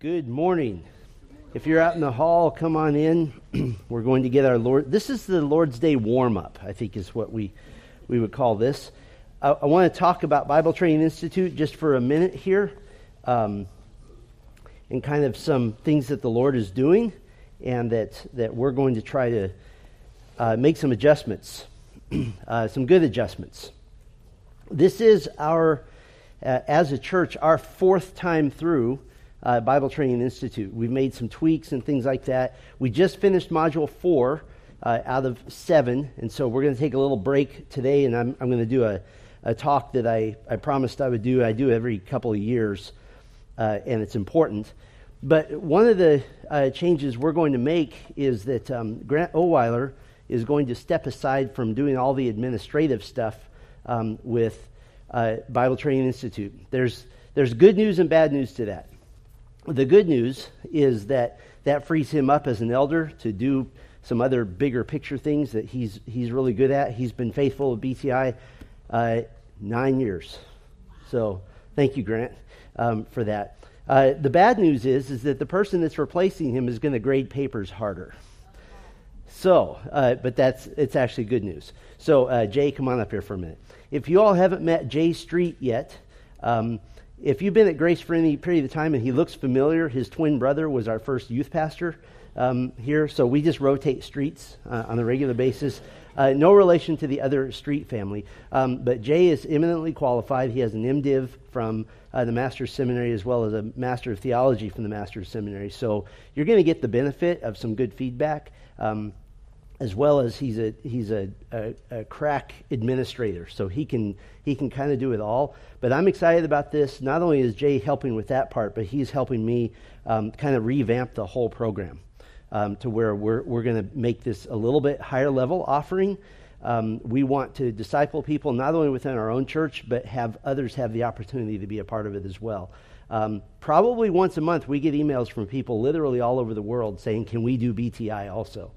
Good morning. If you're out in the hall, come on in. We're going to get our Lord. This is the Lord's Day warm up, I think is what we, we would call this. I, I want to talk about Bible Training Institute just for a minute here um, and kind of some things that the Lord is doing and that, that we're going to try to uh, make some adjustments, uh, some good adjustments. This is our, uh, as a church, our fourth time through uh, Bible Training Institute. We've made some tweaks and things like that. We just finished Module 4 uh, out of 7, and so we're going to take a little break today, and I'm, I'm going to do a, a talk that I, I promised I would do. I do every couple of years, uh, and it's important. But one of the uh, changes we're going to make is that um, Grant Oweiler is going to step aside from doing all the administrative stuff um, with uh, Bible Training Institute. There's, there's good news and bad news to that the good news is that that frees him up as an elder to do some other bigger picture things that he's he's really good at. He's been faithful at BTI uh, nine years, so thank you, Grant, um, for that. Uh, the bad news is is that the person that's replacing him is going to grade papers harder. So, uh, but that's it's actually good news. So, uh, Jay, come on up here for a minute. If you all haven't met Jay Street yet. Um, if you've been at Grace for any period of time and he looks familiar, his twin brother was our first youth pastor um, here. So we just rotate streets uh, on a regular basis. Uh, no relation to the other street family. Um, but Jay is eminently qualified. He has an MDiv from uh, the Master's Seminary as well as a Master of Theology from the Master's Seminary. So you're going to get the benefit of some good feedback. Um, as well as he's a he's a, a, a crack administrator, so he can he can kind of do it all. But I'm excited about this. Not only is Jay helping with that part, but he's helping me um, kind of revamp the whole program um, to where we're we're going to make this a little bit higher level offering. Um, we want to disciple people not only within our own church, but have others have the opportunity to be a part of it as well. Um, probably once a month, we get emails from people literally all over the world saying, "Can we do BTI also?"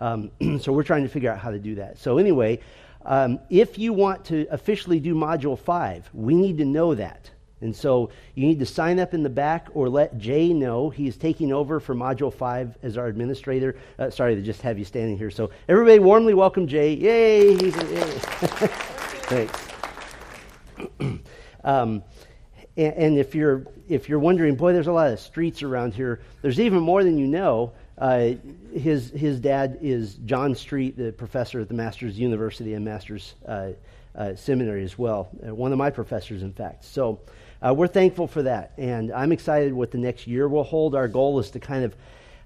Um, so we're trying to figure out how to do that. So anyway, um, if you want to officially do Module 5, we need to know that. And so you need to sign up in the back or let Jay know he's taking over for Module 5 as our administrator. Uh, sorry to just have you standing here. So everybody warmly welcome Jay. Yay! He's a, yay. Thanks. um, and, and if you're if you're wondering, boy, there's a lot of streets around here. There's even more than you know. Uh, his, his dad is John Street, the professor at the Masters University and Masters uh, uh, Seminary as well. Uh, one of my professors, in fact. So uh, we're thankful for that. And I'm excited what the next year will hold. Our goal is to kind of,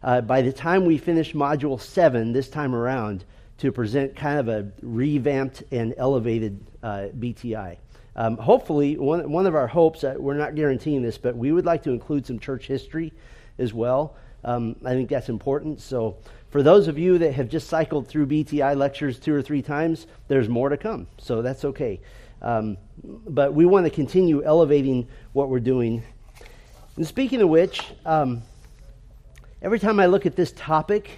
uh, by the time we finish Module 7 this time around, to present kind of a revamped and elevated BTI. Um, hopefully, one, one of our hopes, we're not guaranteeing this, but we would like to include some church history as well. Um, I think that's important. So, for those of you that have just cycled through BTI lectures two or three times, there's more to come. So, that's okay. Um, but we want to continue elevating what we're doing. And speaking of which, um, every time I look at this topic,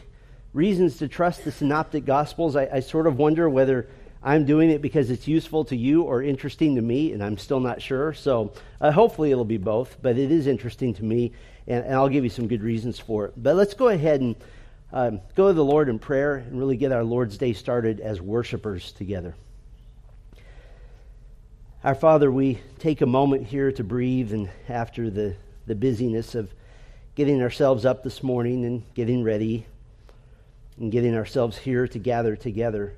reasons to trust the synoptic gospels, I, I sort of wonder whether I'm doing it because it's useful to you or interesting to me, and I'm still not sure. So uh, hopefully it'll be both, but it is interesting to me and, and I'll give you some good reasons for it. But let's go ahead and um, go to the Lord in prayer and really get our Lord's Day started as worshipers together. Our Father, we take a moment here to breathe, and after the, the busyness of getting ourselves up this morning and getting ready and getting ourselves here to gather together,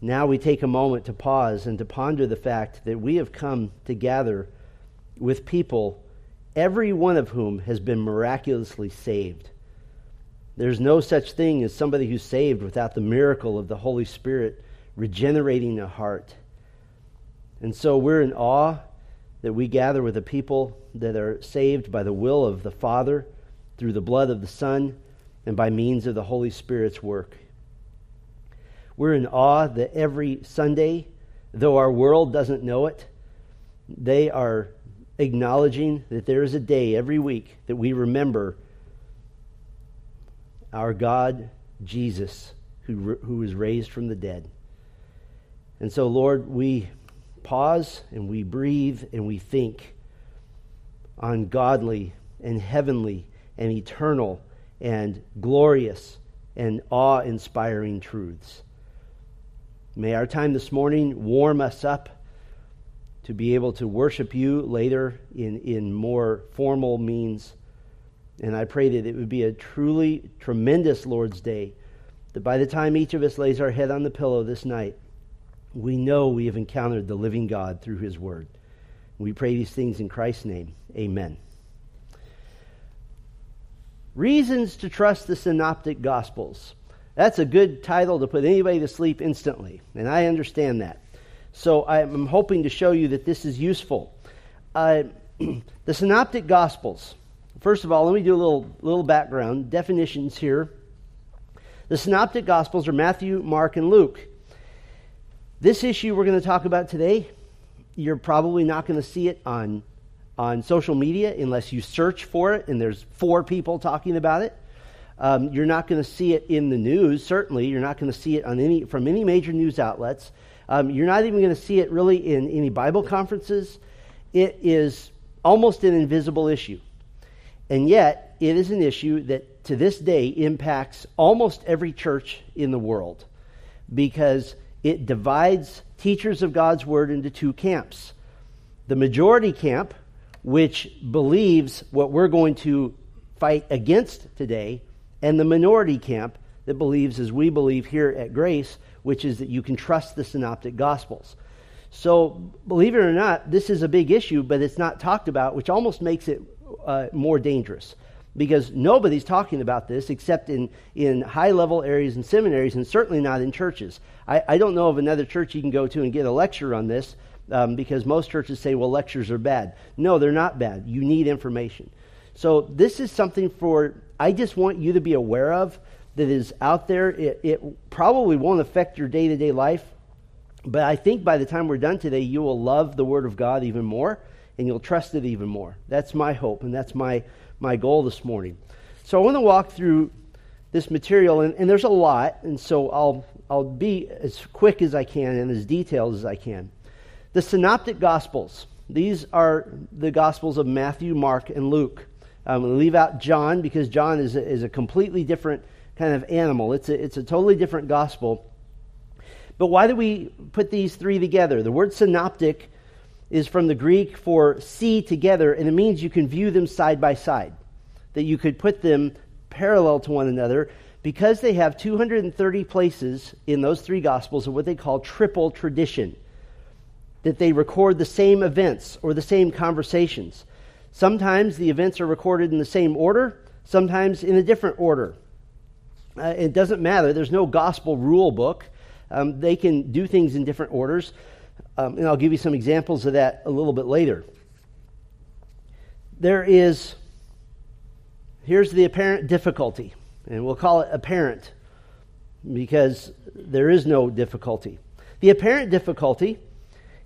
now we take a moment to pause and to ponder the fact that we have come to gather with people every one of whom has been miraculously saved. There's no such thing as somebody who's saved without the miracle of the Holy Spirit regenerating a heart. And so we're in awe that we gather with a people that are saved by the will of the Father, through the blood of the Son, and by means of the Holy Spirit's work. We're in awe that every Sunday, though our world doesn't know it, they are acknowledging that there is a day every week that we remember our God, Jesus, who, who was raised from the dead. And so, Lord, we pause and we breathe and we think on godly and heavenly and eternal and glorious and awe inspiring truths. May our time this morning warm us up to be able to worship you later in, in more formal means. And I pray that it would be a truly tremendous Lord's Day, that by the time each of us lays our head on the pillow this night, we know we have encountered the living God through his word. We pray these things in Christ's name. Amen. Reasons to trust the Synoptic Gospels. That's a good title to put anybody to sleep instantly, and I understand that. So I'm hoping to show you that this is useful. Uh, the Synoptic Gospels. First of all, let me do a little, little background, definitions here. The Synoptic Gospels are Matthew, Mark, and Luke. This issue we're going to talk about today, you're probably not going to see it on on social media unless you search for it and there's four people talking about it. Um, you're not going to see it in the news, certainly. You're not going to see it on any, from any major news outlets. Um, you're not even going to see it really in any Bible conferences. It is almost an invisible issue. And yet, it is an issue that to this day impacts almost every church in the world because it divides teachers of God's word into two camps. The majority camp, which believes what we're going to fight against today, and the minority camp that believes, as we believe here at Grace, which is that you can trust the synoptic gospels. So, believe it or not, this is a big issue, but it's not talked about, which almost makes it uh, more dangerous because nobody's talking about this except in, in high level areas and seminaries, and certainly not in churches. I, I don't know of another church you can go to and get a lecture on this um, because most churches say, well, lectures are bad. No, they're not bad. You need information. So this is something for, I just want you to be aware of that is out there. It, it probably won't affect your day to day life, but I think by the time we're done today, you will love the Word of God even more and you'll trust it even more. That's my hope and that's my, my goal this morning. So I want to walk through this material, and, and there's a lot, and so I'll, I'll be as quick as I can and as detailed as I can. The Synoptic Gospels. These are the Gospels of Matthew, Mark, and Luke. I'm going to leave out John because John is a, is a completely different kind of animal. It's a, it's a totally different gospel. But why do we put these three together? The word synoptic is from the Greek for see together, and it means you can view them side by side, that you could put them parallel to one another because they have 230 places in those three gospels of what they call triple tradition that they record the same events or the same conversations. Sometimes the events are recorded in the same order, sometimes in a different order. Uh, it doesn't matter. There's no gospel rule book. Um, they can do things in different orders. Um, and I'll give you some examples of that a little bit later. There is, here's the apparent difficulty, and we'll call it apparent because there is no difficulty. The apparent difficulty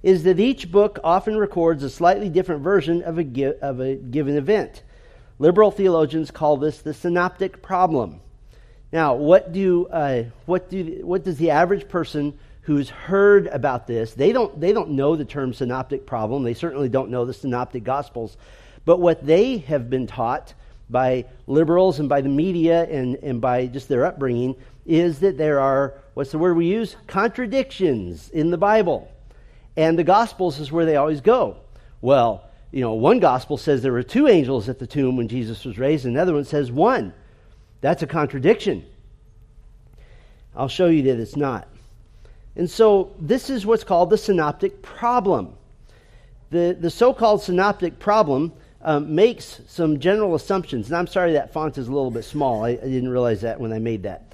is that each book often records a slightly different version of a, of a given event. Liberal theologians call this the synoptic problem. Now, what do uh, what do what does the average person who's heard about this? They don't they don't know the term synoptic problem. They certainly don't know the synoptic gospels, but what they have been taught by liberals and by the media and, and by just their upbringing is that there are what's the word we use contradictions in the Bible. And the Gospels is where they always go. Well, you know, one Gospel says there were two angels at the tomb when Jesus was raised, and another one says one. That's a contradiction. I'll show you that it's not. And so this is what's called the synoptic problem. The, the so called synoptic problem um, makes some general assumptions. And I'm sorry that font is a little bit small. I, I didn't realize that when I made that.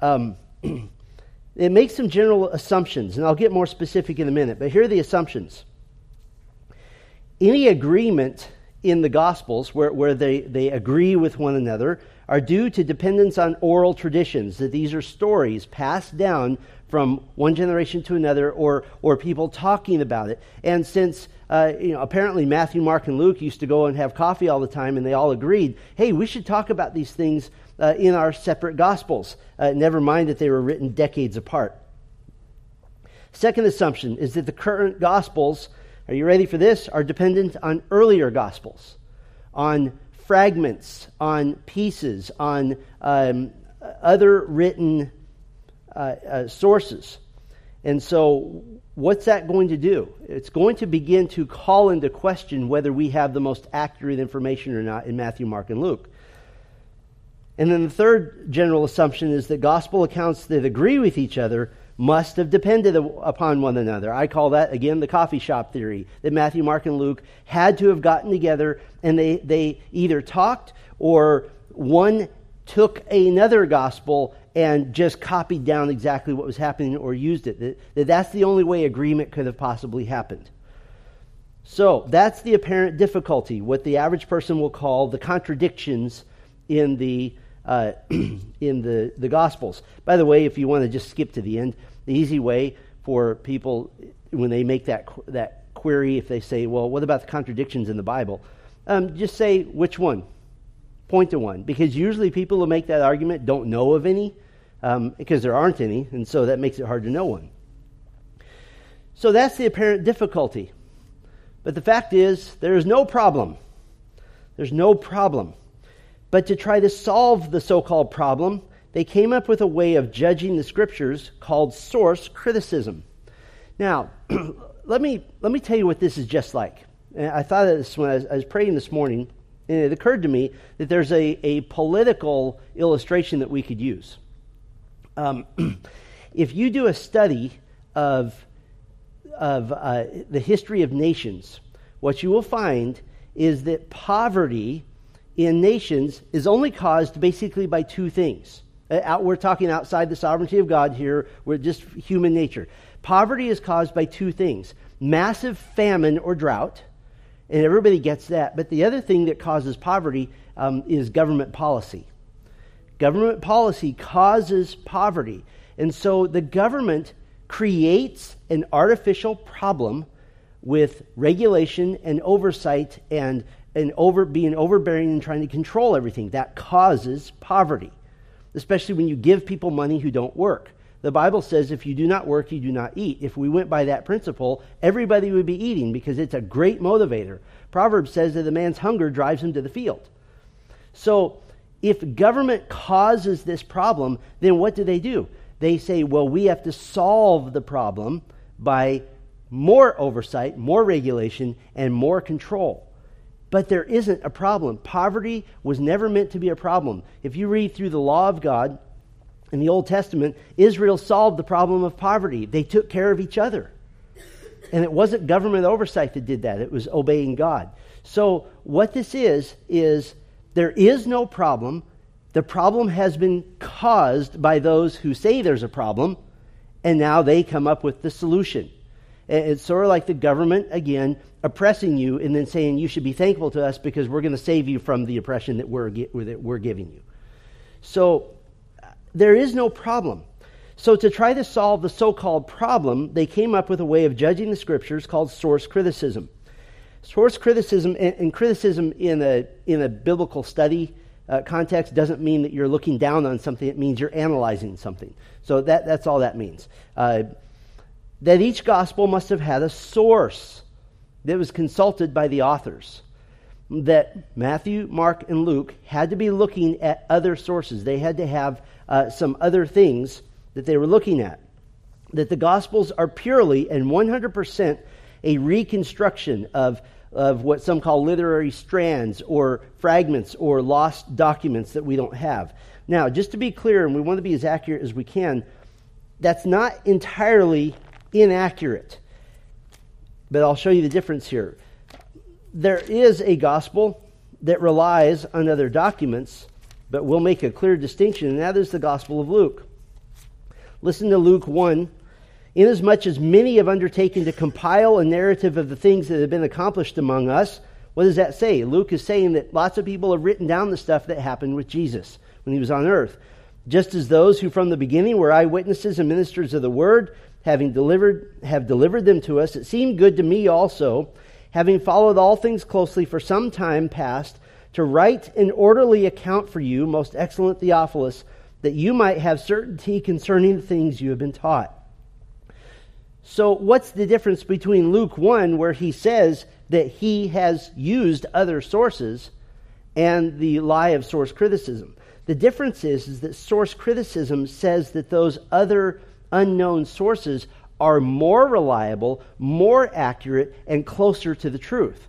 Um, it makes some general assumptions, and I'll get more specific in a minute, but here are the assumptions. Any agreement in the Gospels where, where they, they agree with one another are due to dependence on oral traditions, that these are stories passed down from one generation to another or, or people talking about it. And since uh, you know, apparently Matthew, Mark, and Luke used to go and have coffee all the time, and they all agreed, hey, we should talk about these things uh, in our separate gospels. Uh, never mind that they were written decades apart. Second assumption is that the current gospels, are you ready for this, are dependent on earlier gospels, on fragments, on pieces, on um, other written uh, uh, sources. And so, what's that going to do? It's going to begin to call into question whether we have the most accurate information or not in Matthew, Mark, and Luke. And then the third general assumption is that gospel accounts that agree with each other must have depended upon one another. I call that, again, the coffee shop theory that Matthew, Mark, and Luke had to have gotten together and they, they either talked or one took another gospel and just copied down exactly what was happening or used it. That, that that's the only way agreement could have possibly happened. So that's the apparent difficulty, what the average person will call the contradictions in the uh, in the, the Gospels. By the way, if you want to just skip to the end, the easy way for people when they make that, that query, if they say, well, what about the contradictions in the Bible? Um, just say which one. Point to one. Because usually people who make that argument don't know of any, um, because there aren't any, and so that makes it hard to know one. So that's the apparent difficulty. But the fact is, there is no problem. There's no problem. But to try to solve the so called problem, they came up with a way of judging the scriptures called source criticism. Now, let me, let me tell you what this is just like. I thought of this when I was, I was praying this morning, and it occurred to me that there's a, a political illustration that we could use. Um, if you do a study of, of uh, the history of nations, what you will find is that poverty in nations is only caused basically by two things. Uh, we're talking outside the sovereignty of God here, we're just human nature. Poverty is caused by two things massive famine or drought, and everybody gets that. But the other thing that causes poverty um, is government policy. Government policy causes poverty. And so the government creates an artificial problem with regulation and oversight and and over, being overbearing and trying to control everything. That causes poverty, especially when you give people money who don't work. The Bible says if you do not work, you do not eat. If we went by that principle, everybody would be eating because it's a great motivator. Proverbs says that the man's hunger drives him to the field. So if government causes this problem, then what do they do? They say, well, we have to solve the problem by more oversight, more regulation, and more control. But there isn't a problem. Poverty was never meant to be a problem. If you read through the law of God in the Old Testament, Israel solved the problem of poverty. They took care of each other. And it wasn't government oversight that did that, it was obeying God. So, what this is, is there is no problem. The problem has been caused by those who say there's a problem, and now they come up with the solution. It's sort of like the government, again, oppressing you and then saying you should be thankful to us because we're going to save you from the oppression that we're, that we're giving you. So there is no problem. So, to try to solve the so called problem, they came up with a way of judging the scriptures called source criticism. Source criticism and, criticism in a, in a biblical study uh, context doesn't mean that you're looking down on something, it means you're analyzing something. So, that, that's all that means. Uh, that each gospel must have had a source that was consulted by the authors. That Matthew, Mark, and Luke had to be looking at other sources. They had to have uh, some other things that they were looking at. That the Gospels are purely and 100% a reconstruction of, of what some call literary strands or fragments or lost documents that we don't have. Now, just to be clear, and we want to be as accurate as we can, that's not entirely inaccurate. But I'll show you the difference here. There is a gospel that relies on other documents, but we'll make a clear distinction, and that is the Gospel of Luke. Listen to Luke 1. Inasmuch as many have undertaken to compile a narrative of the things that have been accomplished among us, what does that say? Luke is saying that lots of people have written down the stuff that happened with Jesus when he was on earth. Just as those who from the beginning were eyewitnesses and ministers of the word, having delivered have delivered them to us, it seemed good to me also, having followed all things closely for some time past, to write an orderly account for you, most excellent Theophilus, that you might have certainty concerning the things you have been taught. So, what's the difference between Luke 1, where he says that he has used other sources, and the lie of source criticism. The difference is, is that source criticism says that those other unknown sources are more reliable, more accurate, and closer to the truth.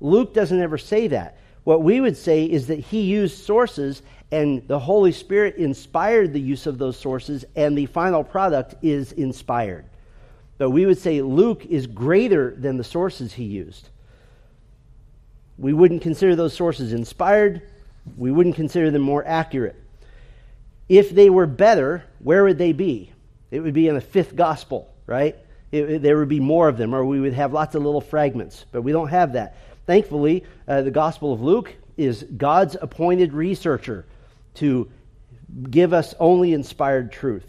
Luke doesn't ever say that. What we would say is that he used sources and the Holy Spirit inspired the use of those sources, and the final product is inspired. But we would say Luke is greater than the sources he used. We wouldn't consider those sources inspired, we wouldn't consider them more accurate. If they were better, where would they be? It would be in the fifth gospel, right? It, it, there would be more of them, or we would have lots of little fragments. But we don't have that. Thankfully, uh, the Gospel of Luke is God's appointed researcher to give us only inspired truth.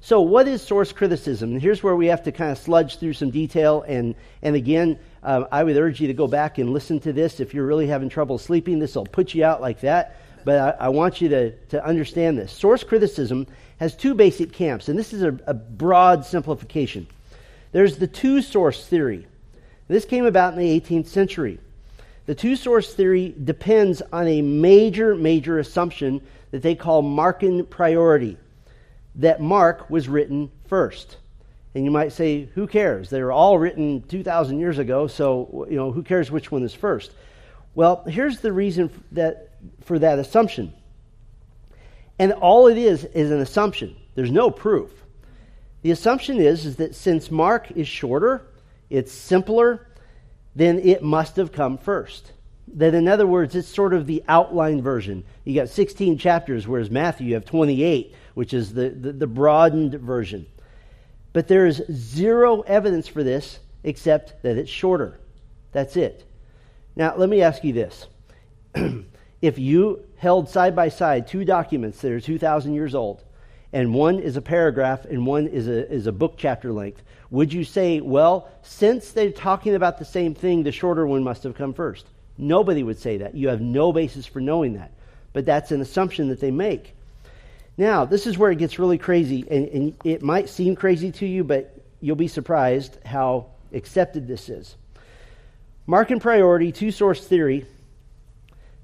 So, what is source criticism? And here's where we have to kind of sludge through some detail. And, and again, um, I would urge you to go back and listen to this. If you're really having trouble sleeping, this will put you out like that. But I, I want you to, to understand this. Source criticism has two basic camps, and this is a, a broad simplification. There's the two source theory. This came about in the 18th century. The two source theory depends on a major, major assumption that they call Markan priority that Mark was written first. And you might say, who cares? They were all written 2,000 years ago, so you know, who cares which one is first? Well, here's the reason that, for that assumption. And all it is is an assumption. There's no proof. The assumption is, is that since Mark is shorter, it's simpler, then it must have come first. That, in other words, it's sort of the outline version. You got 16 chapters, whereas Matthew, you have 28, which is the, the, the broadened version. But there is zero evidence for this except that it's shorter. That's it. Now, let me ask you this. if you held side by side two documents that are 2,000 years old, and one is a paragraph and one is a, is a book chapter length, would you say, well, since they're talking about the same thing, the shorter one must have come first? Nobody would say that. You have no basis for knowing that. But that's an assumption that they make. Now, this is where it gets really crazy, and, and it might seem crazy to you, but you'll be surprised how accepted this is. Markan priority, two source theory,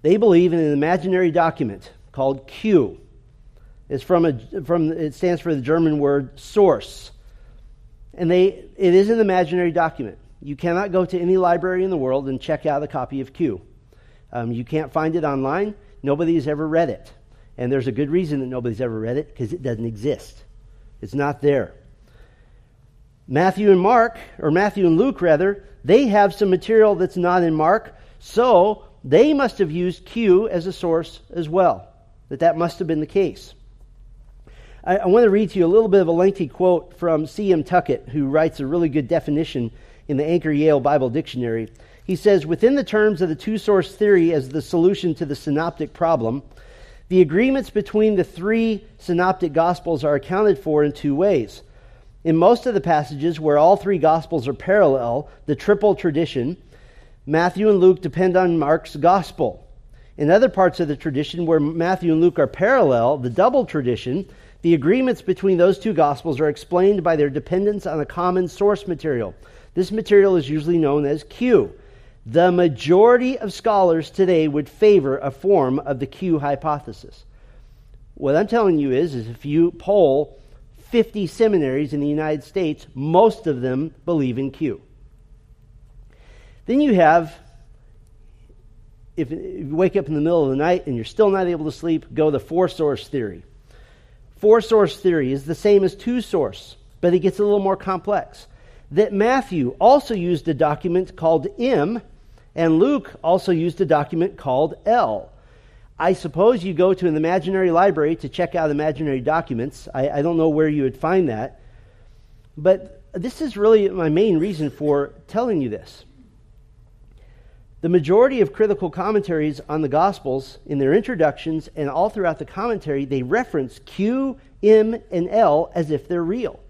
they believe in an imaginary document called Q. It's from a, from, it stands for the German word source. And they, it is an imaginary document. You cannot go to any library in the world and check out a copy of Q. Um, you can't find it online. Nobody has ever read it. And there's a good reason that nobody's ever read it because it doesn't exist. It's not there. Matthew and Mark, or Matthew and Luke rather, they have some material that's not in Mark, so they must have used Q as a source as well. That that must have been the case. I, I want to read to you a little bit of a lengthy quote from C.M. Tuckett, who writes a really good definition in the Anchor Yale Bible Dictionary. He says, within the terms of the two source theory as the solution to the synoptic problem, the agreements between the three synoptic gospels are accounted for in two ways. In most of the passages where all three gospels are parallel, the triple tradition, Matthew and Luke depend on Mark's gospel. In other parts of the tradition where Matthew and Luke are parallel, the double tradition, the agreements between those two Gospels are explained by their dependence on a common source material. This material is usually known as Q. The majority of scholars today would favor a form of the Q hypothesis. What I'm telling you is, is if you poll 50 seminaries in the United States, most of them believe in Q. Then you have, if you wake up in the middle of the night and you're still not able to sleep, go the four source theory. Four source theory is the same as two source, but it gets a little more complex. That Matthew also used a document called M, and Luke also used a document called L. I suppose you go to an imaginary library to check out imaginary documents. I, I don't know where you would find that. But this is really my main reason for telling you this. The majority of critical commentaries on the Gospels, in their introductions and all throughout the commentary, they reference Q, M, and L as if they're real.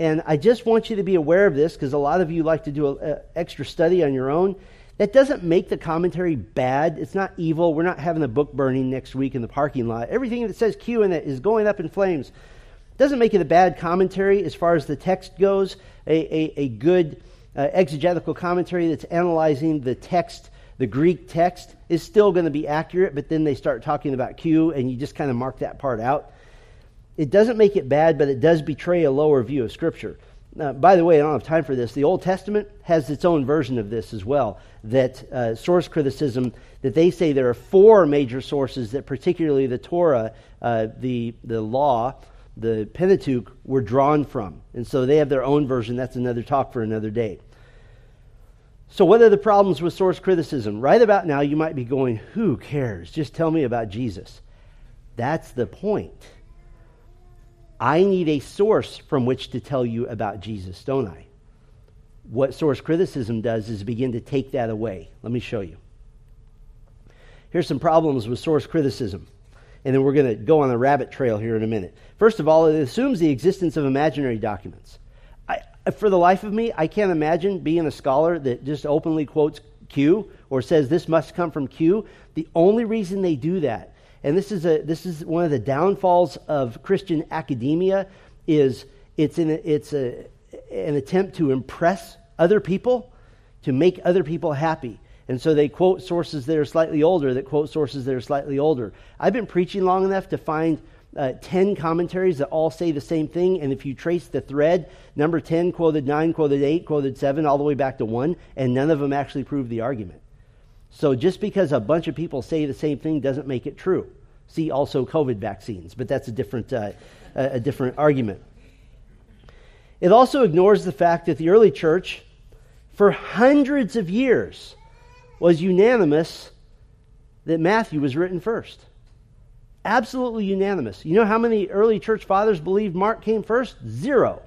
And I just want you to be aware of this because a lot of you like to do an extra study on your own. That doesn't make the commentary bad. It's not evil. We're not having a book burning next week in the parking lot. Everything that says Q in it is going up in flames. Doesn't make it a bad commentary as far as the text goes. A, a, a good uh, exegetical commentary that's analyzing the text the Greek text is still going to be accurate, but then they start talking about Q, and you just kind of mark that part out. It doesn't make it bad, but it does betray a lower view of Scripture. Uh, by the way, I don't have time for this. The Old Testament has its own version of this as well. That uh, source criticism, that they say there are four major sources that, particularly the Torah, uh, the the law, the Pentateuch, were drawn from, and so they have their own version. That's another talk for another day. So, what are the problems with source criticism? Right about now, you might be going, "Who cares? Just tell me about Jesus." That's the point. I need a source from which to tell you about Jesus, don't I? What source criticism does is begin to take that away. Let me show you. Here's some problems with source criticism. And then we're going to go on a rabbit trail here in a minute. First of all, it assumes the existence of imaginary documents. I, for the life of me, I can't imagine being a scholar that just openly quotes Q or says this must come from Q. The only reason they do that and this is, a, this is one of the downfalls of Christian academia is it's, it's a, an attempt to impress other people, to make other people happy. And so they quote sources that are slightly older that quote sources that are slightly older. I've been preaching long enough to find uh, 10 commentaries that all say the same thing. And if you trace the thread, number 10 quoted 9, quoted 8, quoted 7, all the way back to 1, and none of them actually prove the argument. So just because a bunch of people say the same thing doesn't make it true. See also COVID vaccines, but that's a different, uh, a different argument. It also ignores the fact that the early church, for hundreds of years, was unanimous that Matthew was written first. Absolutely unanimous. You know how many early church fathers believed Mark came first? Zero.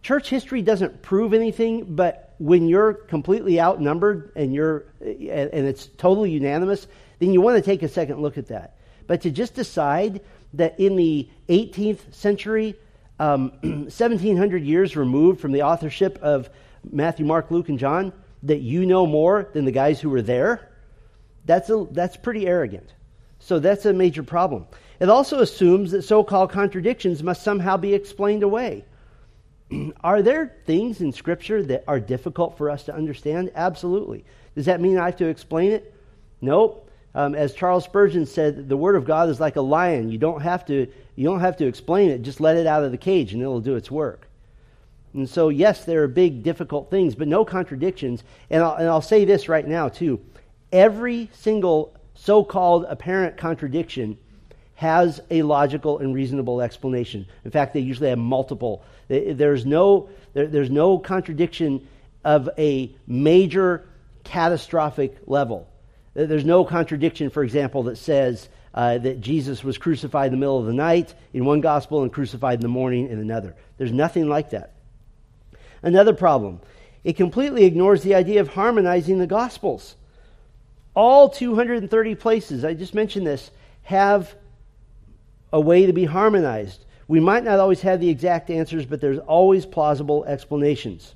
Church history doesn't prove anything, but when you're completely outnumbered and you're and it's totally unanimous, then you want to take a second look at that. But to just decide that in the 18th century, um, 1700 years removed from the authorship of Matthew, Mark, Luke, and John, that you know more than the guys who were there, that's, a, that's pretty arrogant. So that's a major problem. It also assumes that so called contradictions must somehow be explained away. are there things in Scripture that are difficult for us to understand? Absolutely. Does that mean I have to explain it? Nope. Um, as Charles Spurgeon said, the Word of God is like a lion. You don't have to you don't have to explain it. Just let it out of the cage, and it'll do its work. And so, yes, there are big, difficult things, but no contradictions. And I'll, and I'll say this right now too: every single so-called apparent contradiction has a logical and reasonable explanation. In fact, they usually have multiple. There's no there, there's no contradiction of a major catastrophic level. There's no contradiction, for example, that says uh, that Jesus was crucified in the middle of the night in one gospel and crucified in the morning in another. There's nothing like that. Another problem it completely ignores the idea of harmonizing the gospels. All 230 places, I just mentioned this, have a way to be harmonized. We might not always have the exact answers, but there's always plausible explanations.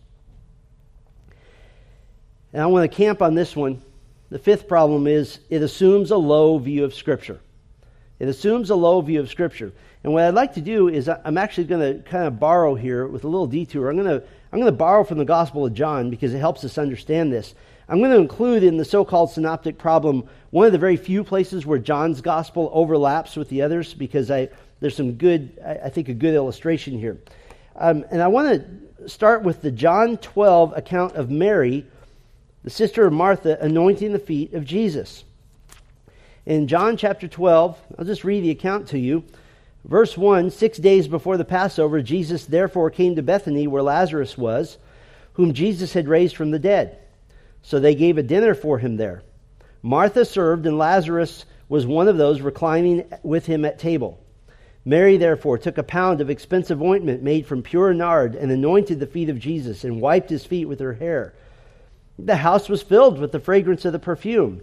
And I want to camp on this one the fifth problem is it assumes a low view of Scripture. It assumes a low view of Scripture. And what I'd like to do is I'm actually going to kind of borrow here with a little detour. I'm going to I'm going to borrow from the Gospel of John because it helps us understand this. I'm going to include in the so-called synoptic problem one of the very few places where John's gospel overlaps with the others because I there's some good I think a good illustration here. Um, and I want to start with the John 12 account of Mary the sister of Martha anointing the feet of Jesus. In John chapter 12, I'll just read the account to you. Verse 1 Six days before the Passover, Jesus therefore came to Bethany where Lazarus was, whom Jesus had raised from the dead. So they gave a dinner for him there. Martha served, and Lazarus was one of those reclining with him at table. Mary therefore took a pound of expensive ointment made from pure nard and anointed the feet of Jesus and wiped his feet with her hair. The house was filled with the fragrance of the perfume.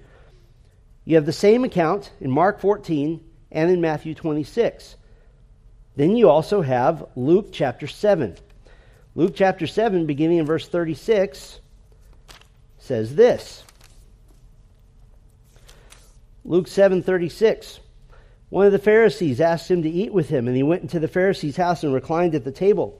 You have the same account in Mark 14 and in Matthew 26. Then you also have Luke chapter 7. Luke chapter 7, beginning in verse 36, says this. Luke 7:36 One of the Pharisees asked him to eat with him and he went into the Pharisee's house and reclined at the table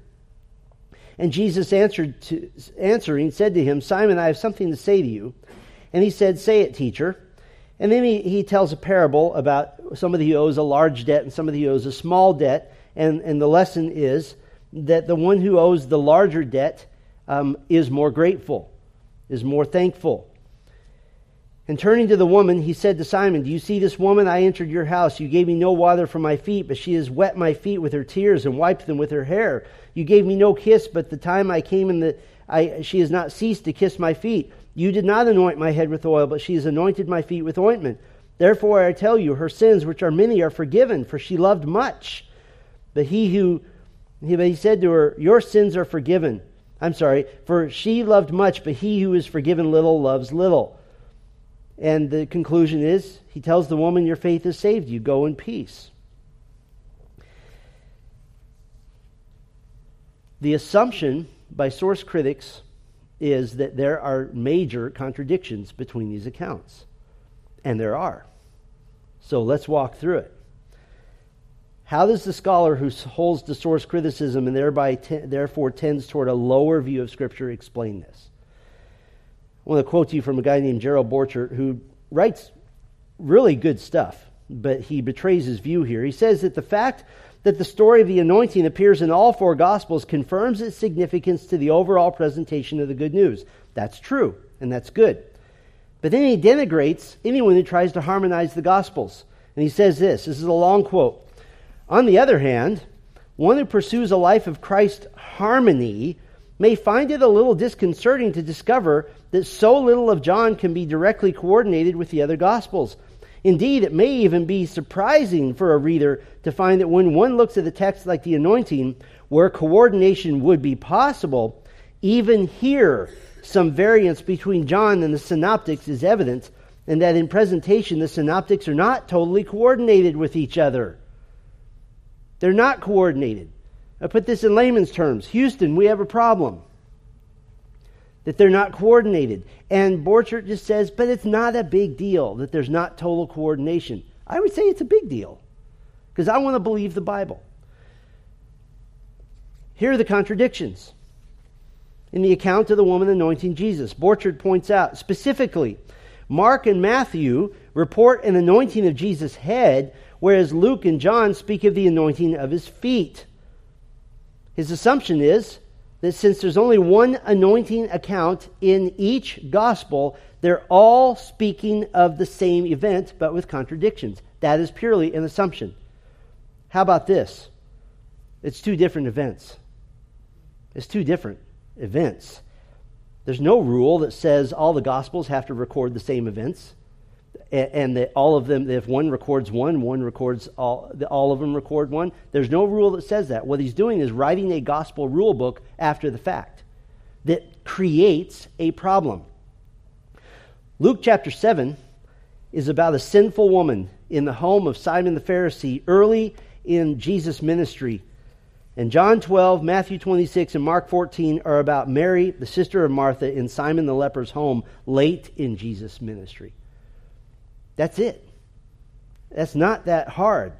And Jesus answered to, answering said to him, Simon, I have something to say to you. And he said, Say it, teacher. And then he, he tells a parable about somebody who owes a large debt and somebody who owes a small debt. And, and the lesson is that the one who owes the larger debt um, is more grateful, is more thankful. And turning to the woman, he said to Simon, Do you see this woman? I entered your house. You gave me no water for my feet, but she has wet my feet with her tears and wiped them with her hair. You gave me no kiss, but the time I came in the, I, she has not ceased to kiss my feet. You did not anoint my head with oil, but she has anointed my feet with ointment. Therefore I tell you, her sins, which are many, are forgiven, for she loved much. But he who, he, he said to her, Your sins are forgiven. I'm sorry, for she loved much, but he who is forgiven little loves little. And the conclusion is he tells the woman, Your faith has saved you. Go in peace. The assumption by source critics is that there are major contradictions between these accounts. And there are. So let's walk through it. How does the scholar who holds to source criticism and thereby therefore tends toward a lower view of Scripture explain this? I want to quote you from a guy named Gerald Borchert who writes really good stuff, but he betrays his view here. He says that the fact that the story of the anointing appears in all four Gospels confirms its significance to the overall presentation of the good news. That's true, and that's good. But then he denigrates anyone who tries to harmonize the Gospels. And he says this this is a long quote. On the other hand, one who pursues a life of Christ harmony may find it a little disconcerting to discover that so little of John can be directly coordinated with the other Gospels. Indeed, it may even be surprising for a reader to find that when one looks at a text like the anointing, where coordination would be possible, even here some variance between John and the synoptics is evident, and that in presentation the synoptics are not totally coordinated with each other. They're not coordinated. I put this in layman's terms. Houston, we have a problem. That they're not coordinated. And Borchert just says, but it's not a big deal that there's not total coordination. I would say it's a big deal because I want to believe the Bible. Here are the contradictions. In the account of the woman anointing Jesus, Borchert points out specifically Mark and Matthew report an anointing of Jesus' head, whereas Luke and John speak of the anointing of his feet. His assumption is that since there's only one anointing account in each gospel, they're all speaking of the same event, but with contradictions. That is purely an assumption. How about this? It's two different events. It's two different events. There's no rule that says all the gospels have to record the same events and that all of them, if one records one, one records all, all of them record one. There's no rule that says that. What he's doing is writing a gospel rule book after the fact that creates a problem. Luke chapter 7 is about a sinful woman in the home of Simon the Pharisee early in Jesus' ministry. And John 12, Matthew 26, and Mark 14 are about Mary, the sister of Martha, in Simon the leper's home late in Jesus' ministry. That's it. That's not that hard.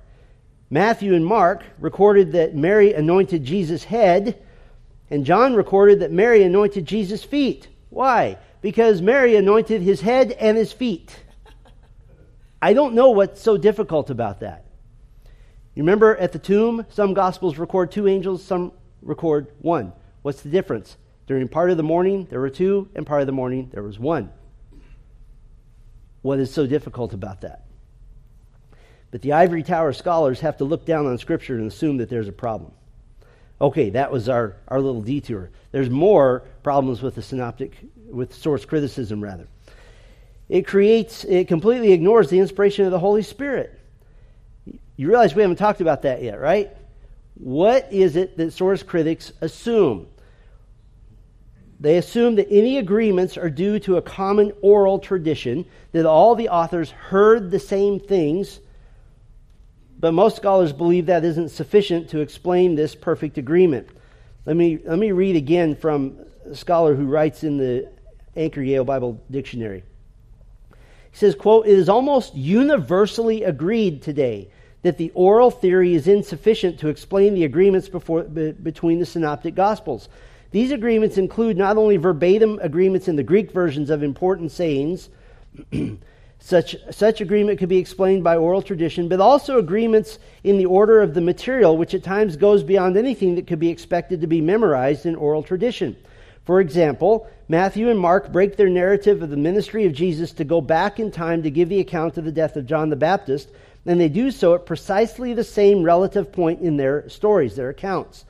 Matthew and Mark recorded that Mary anointed Jesus' head, and John recorded that Mary anointed Jesus' feet. Why? Because Mary anointed his head and his feet. I don't know what's so difficult about that. You remember at the tomb, some gospels record two angels, some record one. What's the difference? During part of the morning, there were two, and part of the morning, there was one. What is so difficult about that? But the ivory tower scholars have to look down on Scripture and assume that there's a problem. Okay, that was our, our little detour. There's more problems with the synoptic, with source criticism, rather. It creates, it completely ignores the inspiration of the Holy Spirit. You realize we haven't talked about that yet, right? What is it that source critics assume? They assume that any agreements are due to a common oral tradition, that all the authors heard the same things, but most scholars believe that isn't sufficient to explain this perfect agreement. Let me, let me read again from a scholar who writes in the Anchor Yale Bible Dictionary. He says, quote, It is almost universally agreed today that the oral theory is insufficient to explain the agreements before, be, between the synoptic gospels. These agreements include not only verbatim agreements in the Greek versions of important sayings, such, such agreement could be explained by oral tradition, but also agreements in the order of the material, which at times goes beyond anything that could be expected to be memorized in oral tradition. For example, Matthew and Mark break their narrative of the ministry of Jesus to go back in time to give the account of the death of John the Baptist, and they do so at precisely the same relative point in their stories, their accounts.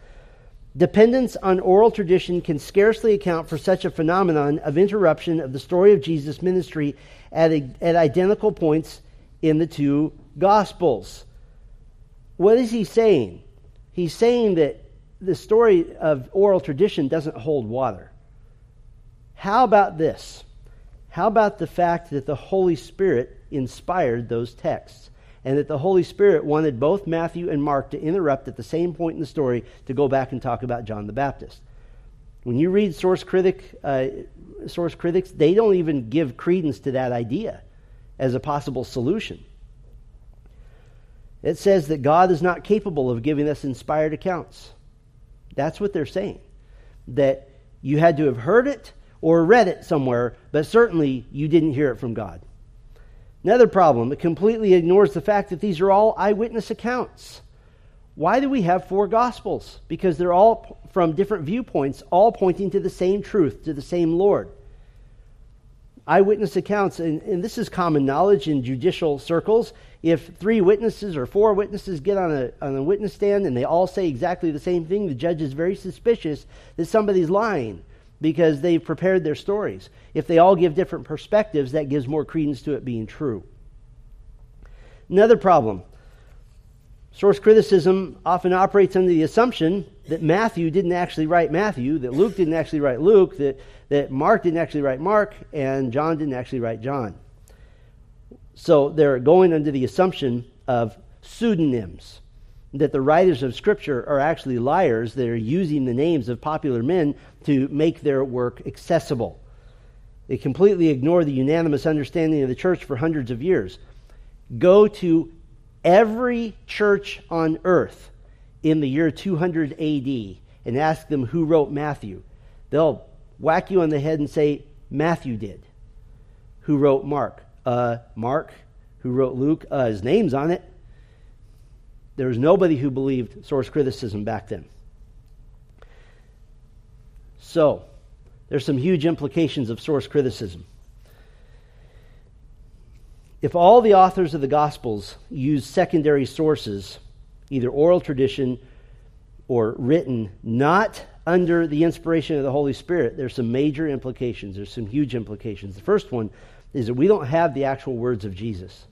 Dependence on oral tradition can scarcely account for such a phenomenon of interruption of the story of Jesus' ministry at, a, at identical points in the two Gospels. What is he saying? He's saying that the story of oral tradition doesn't hold water. How about this? How about the fact that the Holy Spirit inspired those texts? And that the Holy Spirit wanted both Matthew and Mark to interrupt at the same point in the story to go back and talk about John the Baptist. When you read source critic, uh, source critics, they don't even give credence to that idea as a possible solution. It says that God is not capable of giving us inspired accounts. That's what they're saying. That you had to have heard it or read it somewhere, but certainly you didn't hear it from God. Another problem, it completely ignores the fact that these are all eyewitness accounts. Why do we have four gospels? Because they're all from different viewpoints, all pointing to the same truth, to the same Lord. Eyewitness accounts, and, and this is common knowledge in judicial circles. If three witnesses or four witnesses get on a, on a witness stand and they all say exactly the same thing, the judge is very suspicious that somebody's lying because they've prepared their stories. If they all give different perspectives, that gives more credence to it being true. Another problem source criticism often operates under the assumption that Matthew didn't actually write Matthew, that Luke didn't actually write Luke, that, that Mark didn't actually write Mark, and John didn't actually write John. So they're going under the assumption of pseudonyms that the writers of Scripture are actually liars that are using the names of popular men to make their work accessible. They completely ignore the unanimous understanding of the church for hundreds of years. Go to every church on earth in the year 200 AD and ask them who wrote Matthew. They'll whack you on the head and say, Matthew did. Who wrote Mark? Uh, Mark. Who wrote Luke? Uh, his name's on it. There was nobody who believed source criticism back then. So, there's some huge implications of source criticism. If all the authors of the Gospels use secondary sources, either oral tradition or written, not under the inspiration of the Holy Spirit, there's some major implications. There's some huge implications. The first one is that we don't have the actual words of Jesus.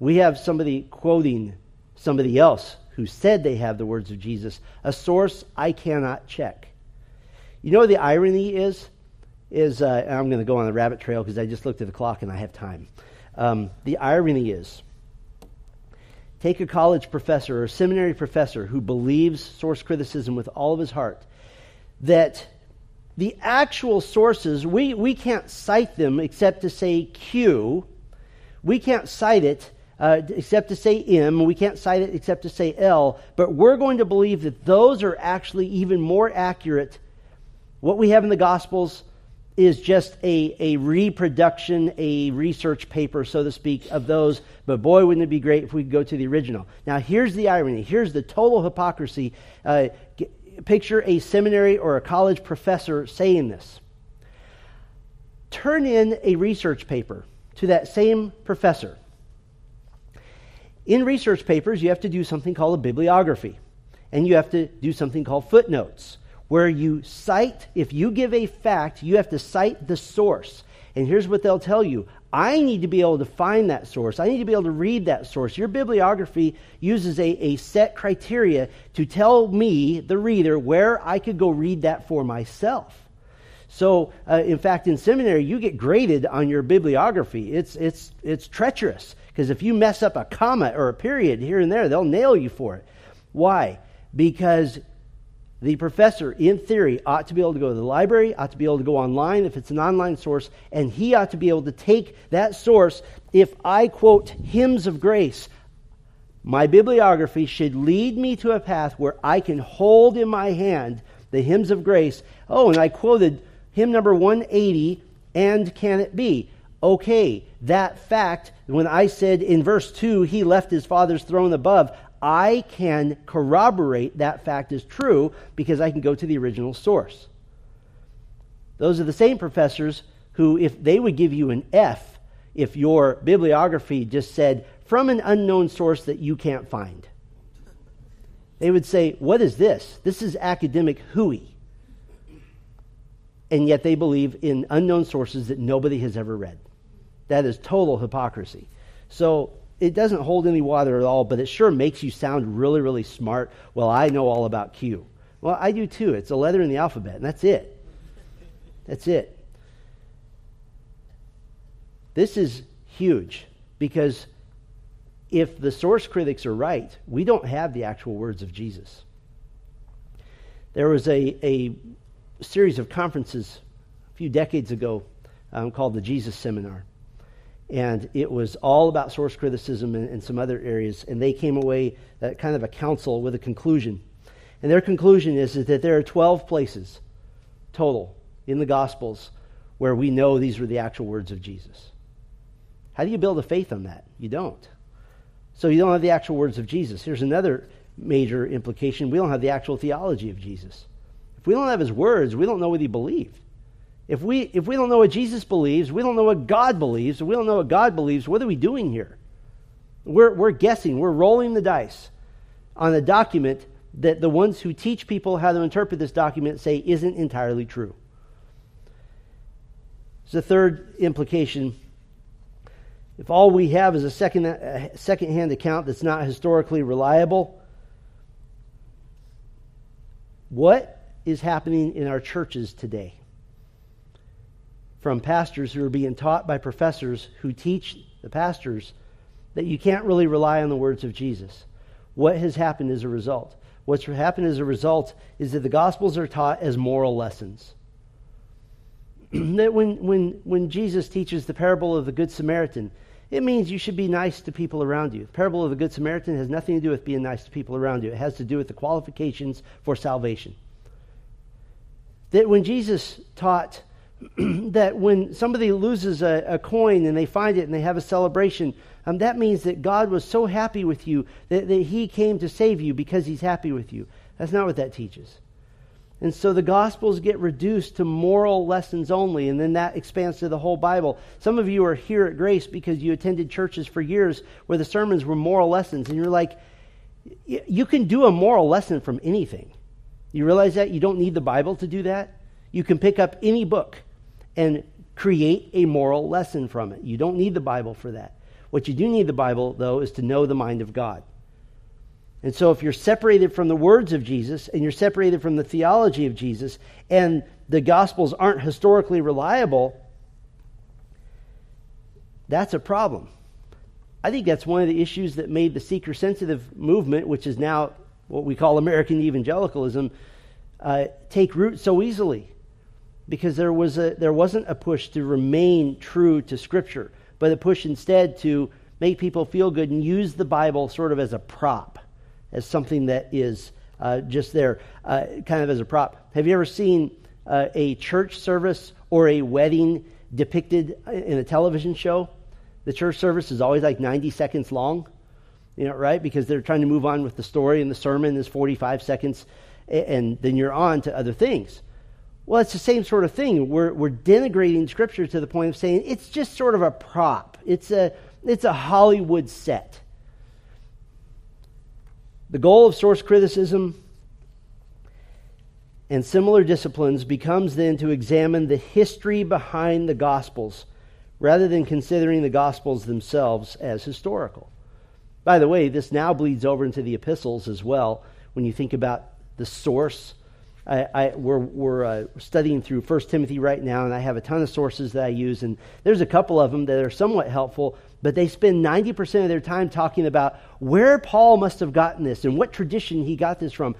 We have somebody quoting somebody else who said they have the words of Jesus, a source I cannot check. You know the irony is? Is uh, I'm going to go on the rabbit trail because I just looked at the clock and I have time. Um, the irony is take a college professor or seminary professor who believes source criticism with all of his heart, that the actual sources, we, we can't cite them except to say Q. We can't cite it uh, except to say M. We can't cite it except to say L. But we're going to believe that those are actually even more accurate. What we have in the Gospels is just a, a reproduction, a research paper, so to speak, of those. But boy, wouldn't it be great if we could go to the original. Now, here's the irony. Here's the total hypocrisy. Uh, picture a seminary or a college professor saying this. Turn in a research paper to that same professor in research papers, you have to do something called a bibliography, and you have to do something called footnotes, where you cite, if you give a fact, you have to cite the source. And here's what they'll tell you I need to be able to find that source. I need to be able to read that source. Your bibliography uses a, a set criteria to tell me, the reader, where I could go read that for myself. So, uh, in fact, in seminary, you get graded on your bibliography. It's, it's, it's treacherous because if you mess up a comma or a period here and there, they'll nail you for it. Why? Because the professor, in theory, ought to be able to go to the library, ought to be able to go online if it's an online source, and he ought to be able to take that source. If I quote hymns of grace, my bibliography should lead me to a path where I can hold in my hand the hymns of grace. Oh, and I quoted hymn number 180, and can it be? Okay, that fact, when I said in verse 2, he left his father's throne above, I can corroborate that fact is true because I can go to the original source. Those are the same professors who, if they would give you an F if your bibliography just said, from an unknown source that you can't find. They would say, What is this? This is academic hooey. And yet they believe in unknown sources that nobody has ever read. That is total hypocrisy. So it doesn't hold any water at all, but it sure makes you sound really, really smart. Well, I know all about Q. Well, I do too. It's a letter in the alphabet, and that's it. That's it. This is huge because if the source critics are right, we don't have the actual words of Jesus. There was a, a series of conferences a few decades ago um, called the Jesus Seminar and it was all about source criticism and, and some other areas. And they came away uh, kind of a council with a conclusion. And their conclusion is, is that there are 12 places total in the Gospels where we know these were the actual words of Jesus. How do you build a faith on that? You don't. So you don't have the actual words of Jesus. Here's another major implication we don't have the actual theology of Jesus. If we don't have his words, we don't know what he believed. If we, if we don't know what Jesus believes, we don't know what God believes, we don't know what God believes, what are we doing here? We're, we're guessing, we're rolling the dice on a document that the ones who teach people how to interpret this document say isn't entirely true. It's the third implication. If all we have is a second, a second-hand account that's not historically reliable, what is happening in our churches today? From pastors who are being taught by professors who teach the pastors that you can't really rely on the words of Jesus. What has happened as a result? What's happened as a result is that the Gospels are taught as moral lessons. that when, when, when Jesus teaches the parable of the Good Samaritan, it means you should be nice to people around you. The parable of the Good Samaritan has nothing to do with being nice to people around you, it has to do with the qualifications for salvation. That when Jesus taught that when somebody loses a, a, coin and they find it and they have a celebration, um, that means that God was so happy with you that, that He came to save you because He's happy with you. That's not what that teaches. And so the Gospels get reduced to moral lessons only, and then that expands to the whole Bible. Some of you are here at Grace because you attended churches for years where the sermons were moral lessons, and you're like, you can do a moral lesson from anything. You realize that? You don't need the Bible to do that. You can pick up any book and create a moral lesson from it. You don't need the Bible for that. What you do need the Bible, though, is to know the mind of God. And so, if you're separated from the words of Jesus and you're separated from the theology of Jesus, and the Gospels aren't historically reliable, that's a problem. I think that's one of the issues that made the seeker sensitive movement, which is now what we call American evangelicalism, uh, take root so easily because there, was a, there wasn't a push to remain true to Scripture, but a push instead to make people feel good and use the Bible sort of as a prop, as something that is uh, just there, uh, kind of as a prop. Have you ever seen uh, a church service or a wedding depicted in a television show? The church service is always like 90 seconds long, you know, right? Because they're trying to move on with the story, and the sermon is 45 seconds, and then you're on to other things. Well, it's the same sort of thing. We're, we're denigrating Scripture to the point of saying it's just sort of a prop. It's a, it's a Hollywood set. The goal of source criticism and similar disciplines becomes then to examine the history behind the Gospels rather than considering the Gospels themselves as historical. By the way, this now bleeds over into the epistles as well when you think about the source. I, I, we're, we're uh, studying through 1 Timothy right now, and I have a ton of sources that I use, and there's a couple of them that are somewhat helpful, but they spend 90% of their time talking about where Paul must have gotten this and what tradition he got this from.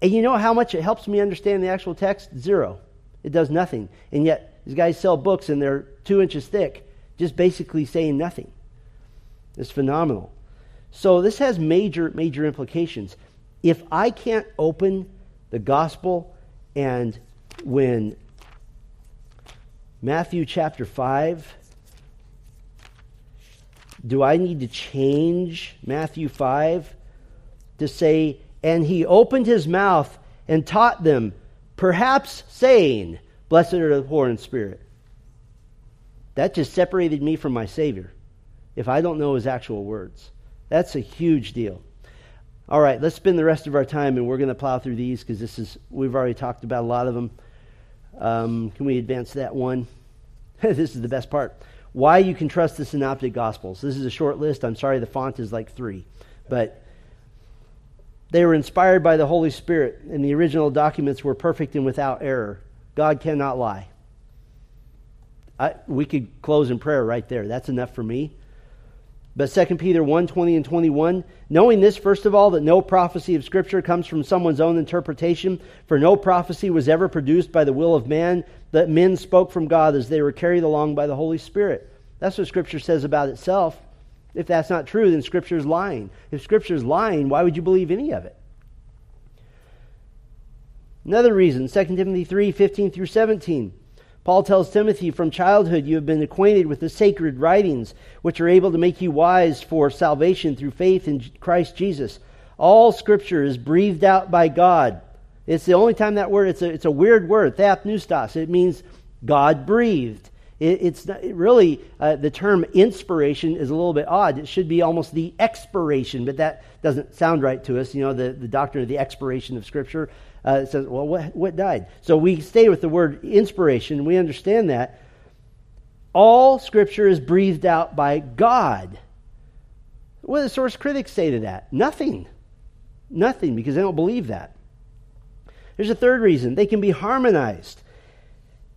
And you know how much it helps me understand the actual text? Zero. It does nothing. And yet, these guys sell books and they're two inches thick, just basically saying nothing. It's phenomenal. So, this has major, major implications. If I can't open the gospel and when Matthew chapter 5, do I need to change Matthew 5 to say, and he opened his mouth and taught them, perhaps saying, Blessed are the poor in spirit. That just separated me from my Savior if I don't know his actual words. That's a huge deal. All right, let's spend the rest of our time, and we're going to plow through these because this is we've already talked about a lot of them. Um, can we advance that one? this is the best part. Why you can trust the Synoptic Gospels. This is a short list. I'm sorry, the font is like three, but they were inspired by the Holy Spirit, and the original documents were perfect and without error. God cannot lie. I, we could close in prayer right there. That's enough for me. But 2 Peter 1 20 and 21, knowing this, first of all, that no prophecy of Scripture comes from someone's own interpretation, for no prophecy was ever produced by the will of man, that men spoke from God as they were carried along by the Holy Spirit. That's what Scripture says about itself. If that's not true, then Scripture is lying. If Scripture is lying, why would you believe any of it? Another reason, 2 Timothy 3 15 through 17. Paul tells Timothy, From childhood you have been acquainted with the sacred writings, which are able to make you wise for salvation through faith in Christ Jesus. All Scripture is breathed out by God. It's the only time that word, it's a, it's a weird word, theopneustos. It means God breathed. It, it's not, it really, uh, the term inspiration is a little bit odd. It should be almost the expiration, but that doesn't sound right to us. You know, the, the doctrine of the expiration of Scripture uh, says, well, what, what died? So we stay with the word inspiration. We understand that. All Scripture is breathed out by God. What do the source critics say to that? Nothing. Nothing, because they don't believe that. There's a third reason they can be harmonized.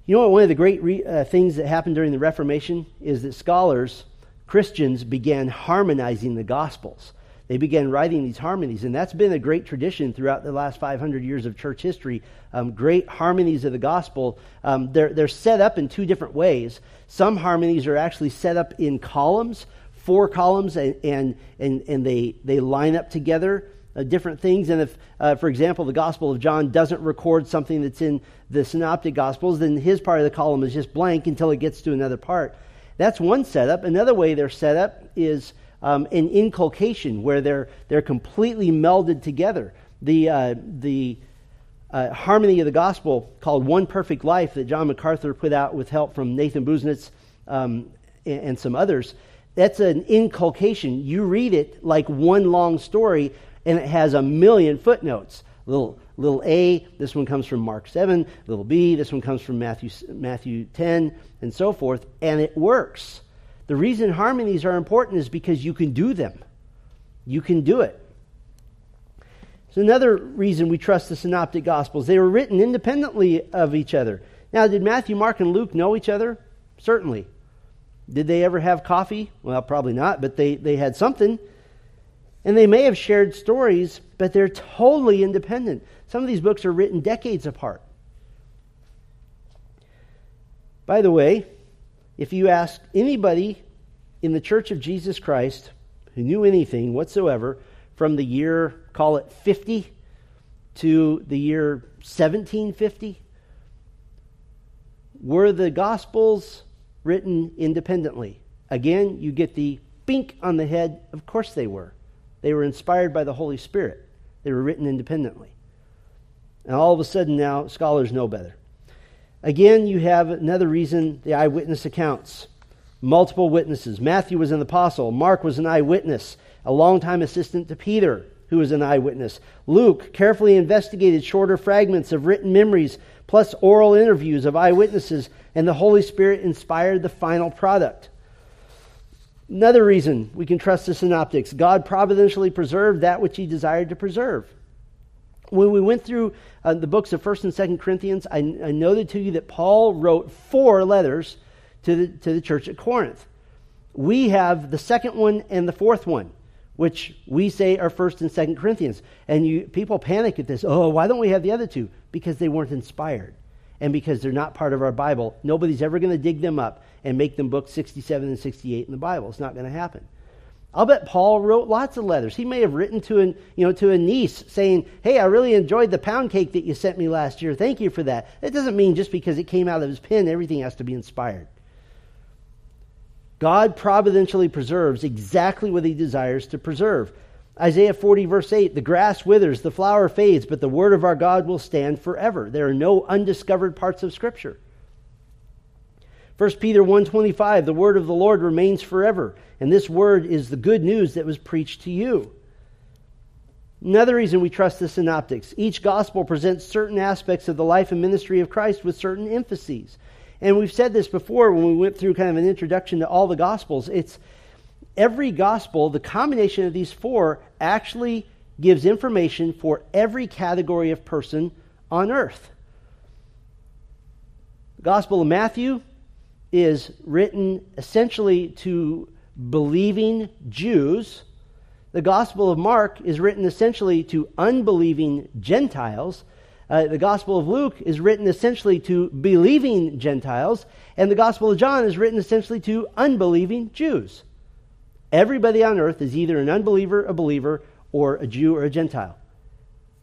You know what? One of the great re- uh, things that happened during the Reformation is that scholars, Christians, began harmonizing the Gospels. They began writing these harmonies, and that's been a great tradition throughout the last 500 years of church history. Um, great harmonies of the Gospel. Um, they're, they're set up in two different ways. Some harmonies are actually set up in columns, four columns, and, and, and, and they, they line up together uh, different things. And if, uh, for example, the Gospel of John doesn't record something that's in the Synoptic Gospels, then his part of the column is just blank until it gets to another part. That's one setup. Another way they're set up is um, an inculcation where they're, they're completely melded together. The, uh, the uh, harmony of the gospel called One Perfect Life that John MacArthur put out with help from Nathan Busenitz um, and, and some others, that's an inculcation. You read it like one long story and it has a million footnotes. Little little a, this one comes from Mark 7. Little b, this one comes from Matthew, Matthew 10, and so forth. And it works. The reason harmonies are important is because you can do them. You can do it. So another reason we trust the synoptic gospels. They were written independently of each other. Now, did Matthew, Mark, and Luke know each other? Certainly. Did they ever have coffee? Well, probably not, but they, they had something. And they may have shared stories, but they're totally independent. Some of these books are written decades apart. By the way, if you ask anybody in the Church of Jesus Christ who knew anything whatsoever from the year, call it 50, to the year 1750, were the Gospels written independently? Again, you get the bink on the head. Of course they were. They were inspired by the Holy Spirit, they were written independently. And all of a sudden now, scholars know better. Again, you have another reason the eyewitness accounts. Multiple witnesses. Matthew was an apostle, Mark was an eyewitness, a longtime assistant to Peter. who was an eyewitness. Luke carefully investigated shorter fragments of written memories plus oral interviews of eyewitnesses, and the Holy Spirit inspired the final product. Another reason we can trust the synoptics God providentially preserved that which he desired to preserve. When we went through uh, the books of 1st and 2nd Corinthians, I, I noted to you that Paul wrote four letters to the, to the church at Corinth. We have the second one and the fourth one, which we say are 1st and 2nd Corinthians. And you, people panic at this. Oh, why don't we have the other two? Because they weren't inspired and because they're not part of our Bible. Nobody's ever going to dig them up and make them book 67 and 68 in the Bible. It's not going to happen. I'll bet Paul wrote lots of letters. He may have written to an, you know, to a niece saying, Hey, I really enjoyed the pound cake that you sent me last year. Thank you for that. It doesn't mean just because it came out of his pen, everything has to be inspired. God providentially preserves exactly what he desires to preserve. Isaiah 40, verse 8 The grass withers, the flower fades, but the word of our God will stand forever. There are no undiscovered parts of Scripture. 1 Peter 1:25 The word of the Lord remains forever and this word is the good news that was preached to you. Another reason we trust the synoptics each gospel presents certain aspects of the life and ministry of Christ with certain emphases. And we've said this before when we went through kind of an introduction to all the gospels. It's every gospel, the combination of these four actually gives information for every category of person on earth. The Gospel of Matthew is written essentially to believing Jews. The Gospel of Mark is written essentially to unbelieving Gentiles. Uh, the Gospel of Luke is written essentially to believing Gentiles. And the Gospel of John is written essentially to unbelieving Jews. Everybody on earth is either an unbeliever, a believer, or a Jew or a Gentile.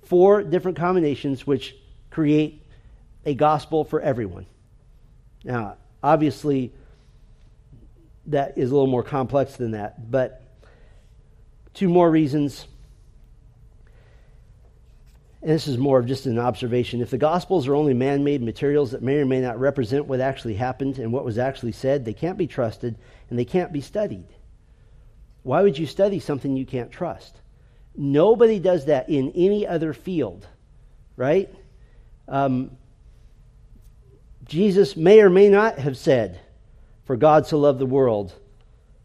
Four different combinations which create a gospel for everyone. Now, obviously, that is a little more complex than that. But two more reasons. And this is more of just an observation. If the Gospels are only man made materials that may or may not represent what actually happened and what was actually said, they can't be trusted and they can't be studied. Why would you study something you can't trust? Nobody does that in any other field, right? Um, Jesus may or may not have said, For God so loved the world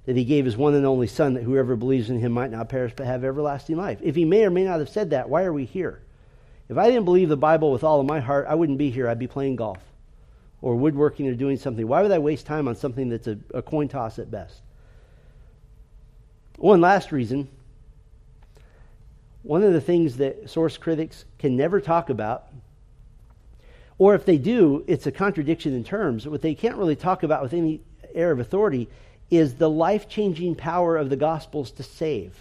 that he gave his one and only Son, that whoever believes in him might not perish but have everlasting life. If he may or may not have said that, why are we here? If I didn't believe the Bible with all of my heart, I wouldn't be here. I'd be playing golf or woodworking or doing something. Why would I waste time on something that's a, a coin toss at best? One last reason one of the things that source critics can never talk about, or if they do, it's a contradiction in terms. What they can't really talk about with any air of authority is the life changing power of the Gospels to save.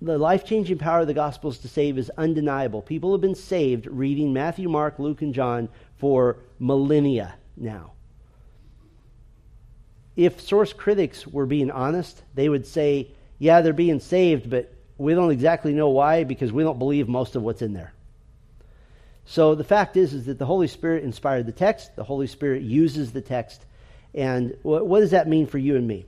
The life changing power of the Gospels to save is undeniable. People have been saved reading Matthew, Mark, Luke, and John for millennia now if source critics were being honest, they would say, yeah, they're being saved, but we don't exactly know why because we don't believe most of what's in there. So the fact is, is that the Holy Spirit inspired the text. The Holy Spirit uses the text. And what, what does that mean for you and me?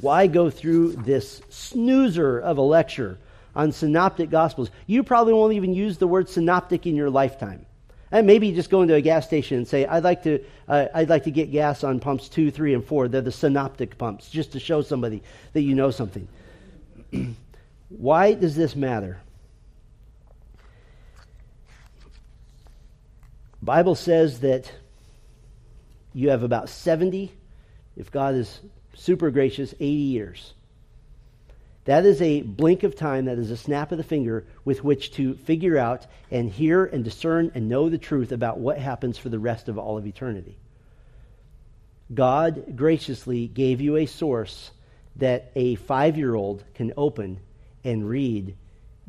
Why go through this snoozer of a lecture on synoptic gospels? You probably won't even use the word synoptic in your lifetime. And maybe just go into a gas station and say, I'd like to, uh, I'd like to get gas on pumps two, three, and four. They're the synoptic pumps, just to show somebody that you know something. Why does this matter? Bible says that you have about 70, if God is super gracious, 80 years that is a blink of time, that is a snap of the finger with which to figure out and hear and discern and know the truth about what happens for the rest of all of eternity. God graciously gave you a source that a five year old can open and read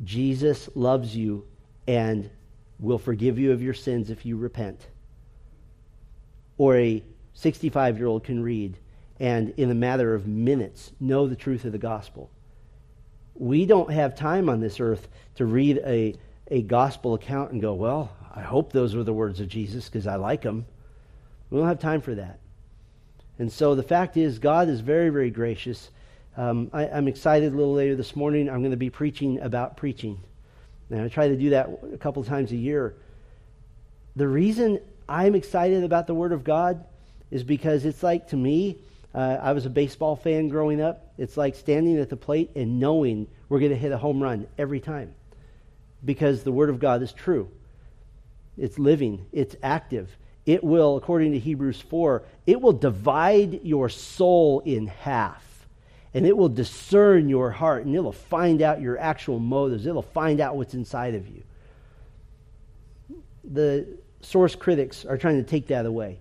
Jesus loves you and will forgive you of your sins if you repent. Or a 65 year old can read and, in a matter of minutes, know the truth of the gospel we don't have time on this earth to read a, a gospel account and go, well, I hope those were the words of Jesus because I like them. We don't have time for that. And so the fact is, God is very, very gracious. Um, I, am excited a little later this morning. I'm going to be preaching about preaching. And I try to do that a couple times a year. The reason I'm excited about the Word of God is because it's like, to me, uh, I was a baseball fan growing up. It's like standing at the plate and knowing we're going to hit a home run every time because the Word of God is true. It's living, it's active. It will, according to Hebrews 4, it will divide your soul in half. And it will discern your heart and it'll find out your actual motives. It'll find out what's inside of you. The source critics are trying to take that away.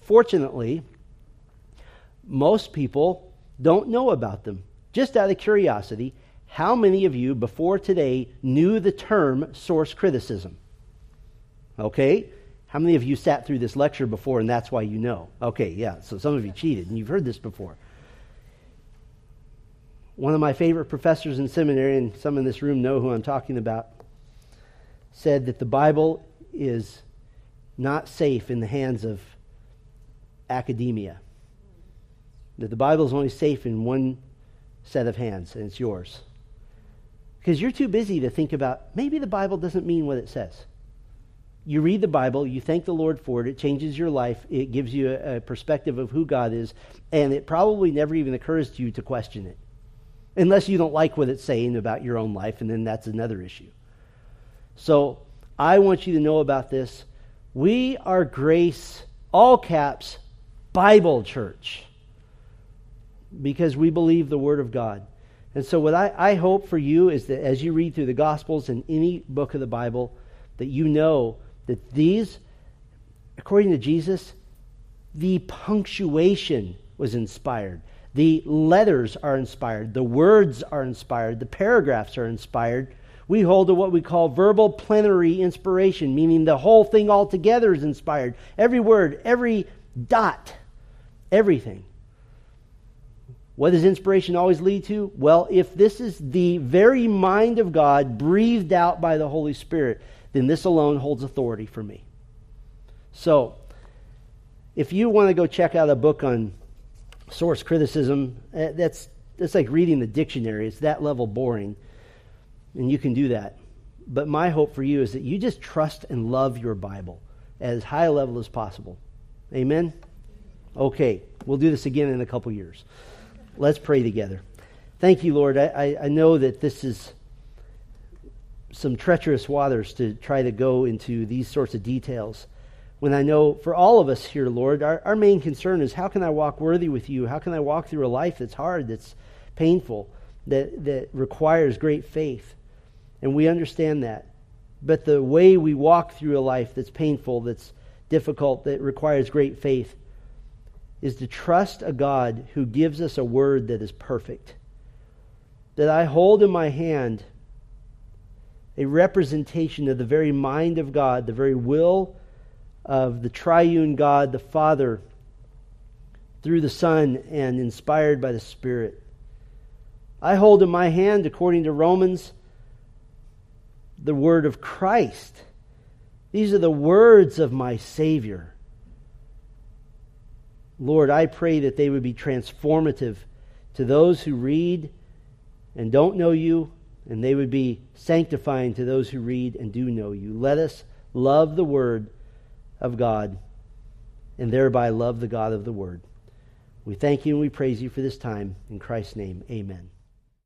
Fortunately, most people don't know about them. Just out of curiosity, how many of you before today knew the term source criticism? Okay? How many of you sat through this lecture before and that's why you know? Okay, yeah, so some of you cheated and you've heard this before. One of my favorite professors in seminary, and some in this room know who I'm talking about, said that the Bible is not safe in the hands of academia. That the Bible is only safe in one set of hands, and it's yours. Because you're too busy to think about maybe the Bible doesn't mean what it says. You read the Bible, you thank the Lord for it, it changes your life, it gives you a, a perspective of who God is, and it probably never even occurs to you to question it. Unless you don't like what it's saying about your own life, and then that's another issue. So I want you to know about this. We are Grace, all caps, Bible Church, because we believe the Word of God. And so, what I, I hope for you is that as you read through the Gospels and any book of the Bible, that you know that these, according to Jesus, the punctuation was inspired. The letters are inspired. The words are inspired. The paragraphs are inspired. We hold to what we call verbal plenary inspiration, meaning the whole thing altogether is inspired. Every word, every dot, everything. What does inspiration always lead to? Well, if this is the very mind of God breathed out by the Holy Spirit, then this alone holds authority for me. So, if you want to go check out a book on source criticism, eh, that's, that's like reading the dictionary. It's that level boring. And you can do that. But my hope for you is that you just trust and love your Bible as high a level as possible. Amen? Okay, we'll do this again in a couple years. Let's pray together. Thank you, Lord. I, I, know that this is some treacherous waters to try to go into these sorts of details. When I know for all of us here, Lord, our, our main concern is how can I walk worthy with you? How can I walk through a life that's hard, that's painful, that, that requires great faith? And we understand that. But the way we walk through a life that's painful, that's difficult, that requires great faith, is to trust a God who gives us a word that is perfect. That I hold in my hand a representation of the very mind of God, the very will of the triune God, the Father, through the Son and inspired by the Spirit. I hold in my hand, according to Romans, the word of Christ. These are the words of my Savior. Lord, I pray that they would be transformative to those who read and don't know you, and they would be sanctifying to those who read and do know you. Let us love the Word of God and thereby love the God of the Word. We thank you and we praise you for this time. In Christ's name, amen.